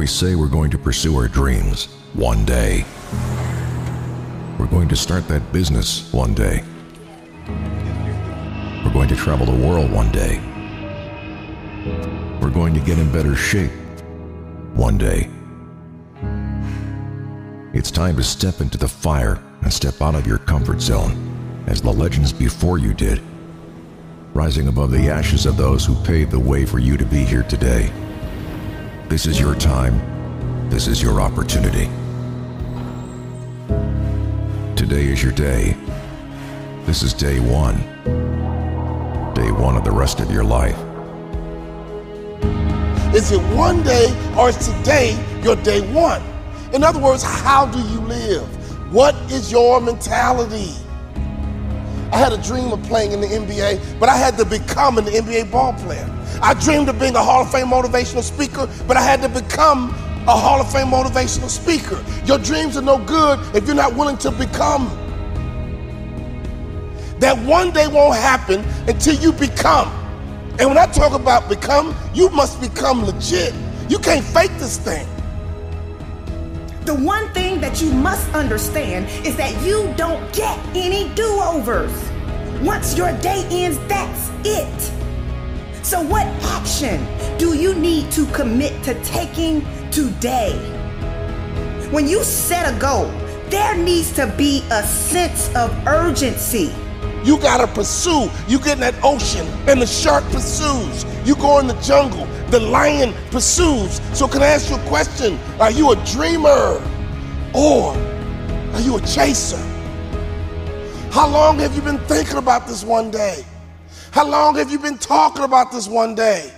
Always say we're going to pursue our dreams one day. We're going to start that business one day. We're going to travel the world one day. We're going to get in better shape one day. It's time to step into the fire and step out of your comfort zone, as the legends before you did, rising above the ashes of those who paved the way for you to be here today. This is your time. This is your opportunity. Today is your day. This is day one. Day one of the rest of your life. Is it one day or is today your day one? In other words, how do you live? What is your mentality? I had a dream of playing in the NBA, but I had to become an NBA ball player. I dreamed of being a Hall of Fame motivational speaker, but I had to become a Hall of Fame motivational speaker. Your dreams are no good if you're not willing to become. That one day won't happen until you become. And when I talk about become, you must become legit. You can't fake this thing. The one thing that you must understand is that you don't get any do overs. Once your day ends, that's it. So, what action do you need to commit to taking today? When you set a goal, there needs to be a sense of urgency. You gotta pursue. You get in that ocean and the shark pursues. You go in the jungle, the lion pursues. So, can I ask you a question? Are you a dreamer or are you a chaser? How long have you been thinking about this one day? How long have you been talking about this one day?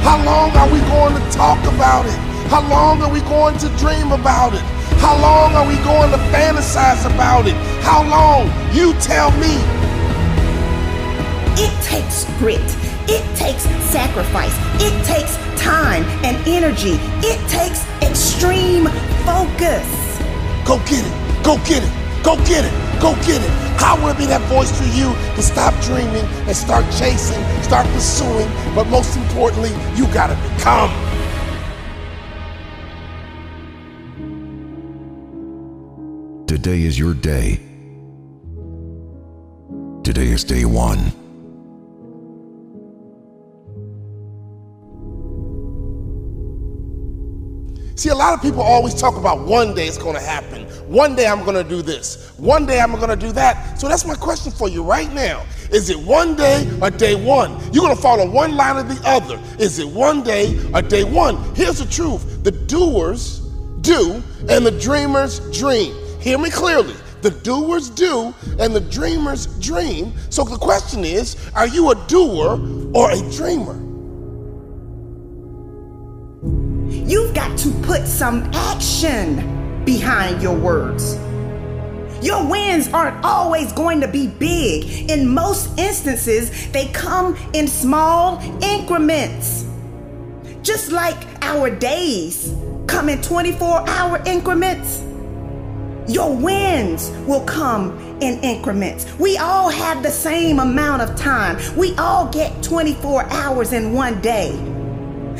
How long are we going to talk about it? How long are we going to dream about it? How long are we going to fantasize about it? How long? You tell me. It takes grit. It takes sacrifice. It takes time and energy. It takes extreme focus. Go get it. Go get it. Go get it. Go get it. I want to be that voice for you to stop dreaming and start chasing, start pursuing, but most importantly, you got to become. Today is your day. Today is day one. See, a lot of people always talk about one day it's going to happen. One day I'm going to do this. One day I'm going to do that. So that's my question for you right now. Is it one day or day one? You're going to follow one line or the other. Is it one day or day one? Here's the truth the doers do and the dreamers dream. Hear me clearly. The doers do and the dreamers dream. So the question is are you a doer or a dreamer? To put some action behind your words. Your wins aren't always going to be big. In most instances, they come in small increments. Just like our days come in 24 hour increments, your wins will come in increments. We all have the same amount of time. We all get 24 hours in one day.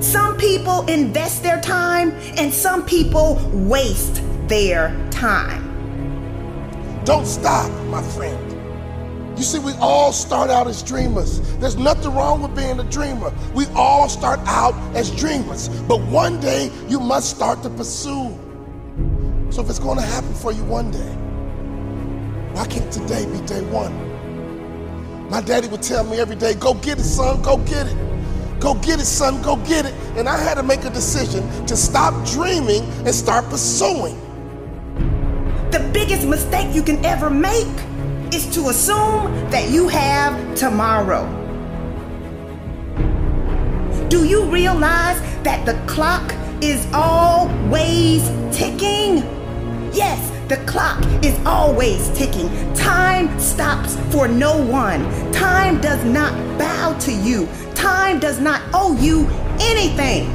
Some people invest their time and some people waste their time. Don't stop, my friend. You see, we all start out as dreamers. There's nothing wrong with being a dreamer. We all start out as dreamers. But one day, you must start to pursue. So if it's going to happen for you one day, why can't today be day one? My daddy would tell me every day, go get it, son, go get it. Go get it, son, go get it. And I had to make a decision to stop dreaming and start pursuing. The biggest mistake you can ever make is to assume that you have tomorrow. Do you realize that the clock is always ticking. Yes, the clock is always ticking. Time stops for no one. Time does not bow to you. Time does not owe you anything.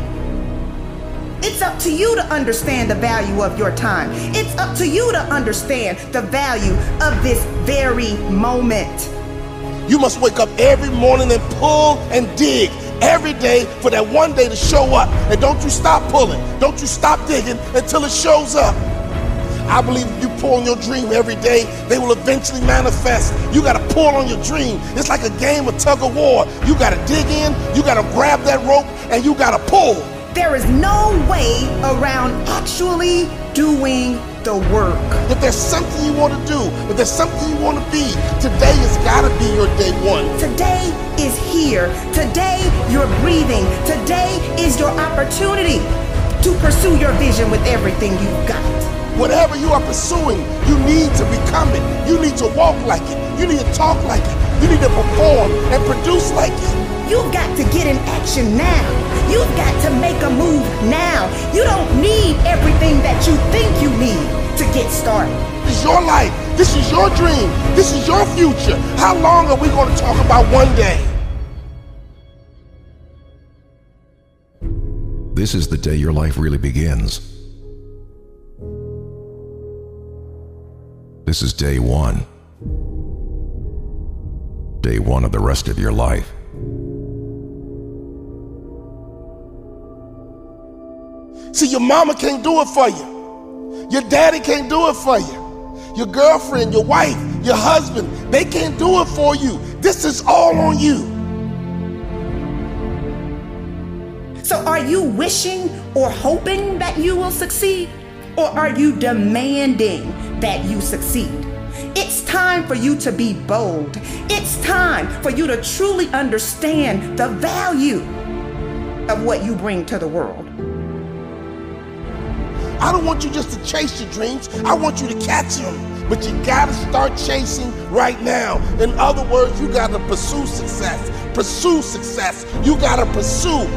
It's up to you to understand the value of your time. It's up to you to understand the value of this very moment. You must wake up every morning and pull and dig every day for that one day to show up. And don't you stop pulling. Don't you stop digging until it shows up. I believe if you pull on your dream every day, they will eventually manifest. You got to pull on your dream. It's like a game of tug of war. You got to dig in, you got to grab that rope, and you got to pull. There is no way around actually doing the work. If there's something you want to do, if there's something you want to be, today has got to be your day one. Today is here. Today you're breathing. Today is your opportunity to pursue your vision with everything you've got. Whatever you are pursuing, you need to become it. You need to walk like it. You need to talk like it. You need to perform and produce like it. You've got to get in action now. You've got to make a move now. You don't need everything that you think you need to get started. This is your life. This is your dream. This is your future. How long are we going to talk about one day? This is the day your life really begins. This is day one. Day one of the rest of your life. See, your mama can't do it for you. Your daddy can't do it for you. Your girlfriend, your wife, your husband, they can't do it for you. This is all on you. So, are you wishing or hoping that you will succeed? Or are you demanding that you succeed? It's time for you to be bold. It's time for you to truly understand the value of what you bring to the world. I don't want you just to chase your dreams. I want you to catch them. But you gotta start chasing right now. In other words, you gotta pursue success. Pursue success. You gotta pursue.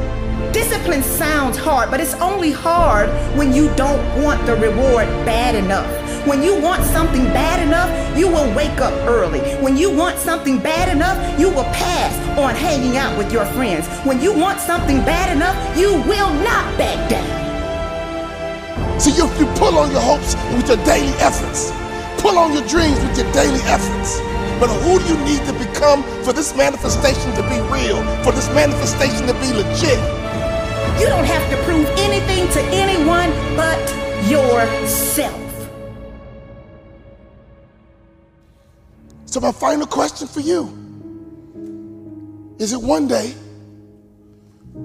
Discipline sounds hard, but it's only hard when you don't want the reward bad enough. When you want something bad enough, you will wake up early. When you want something bad enough, you will pass on hanging out with your friends. When you want something bad enough, you will not back down. See, if you pull on your hopes with your daily efforts, pull on your dreams with your daily efforts. But who do you need to become for this manifestation to be real, for this manifestation to be legit? You don't have to prove anything to anyone but yourself. So, my final question for you is it one day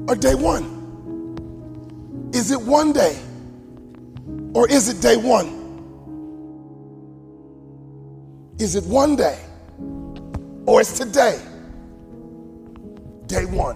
or day one? Is it one day or is it day one? Is it one day or is today day one?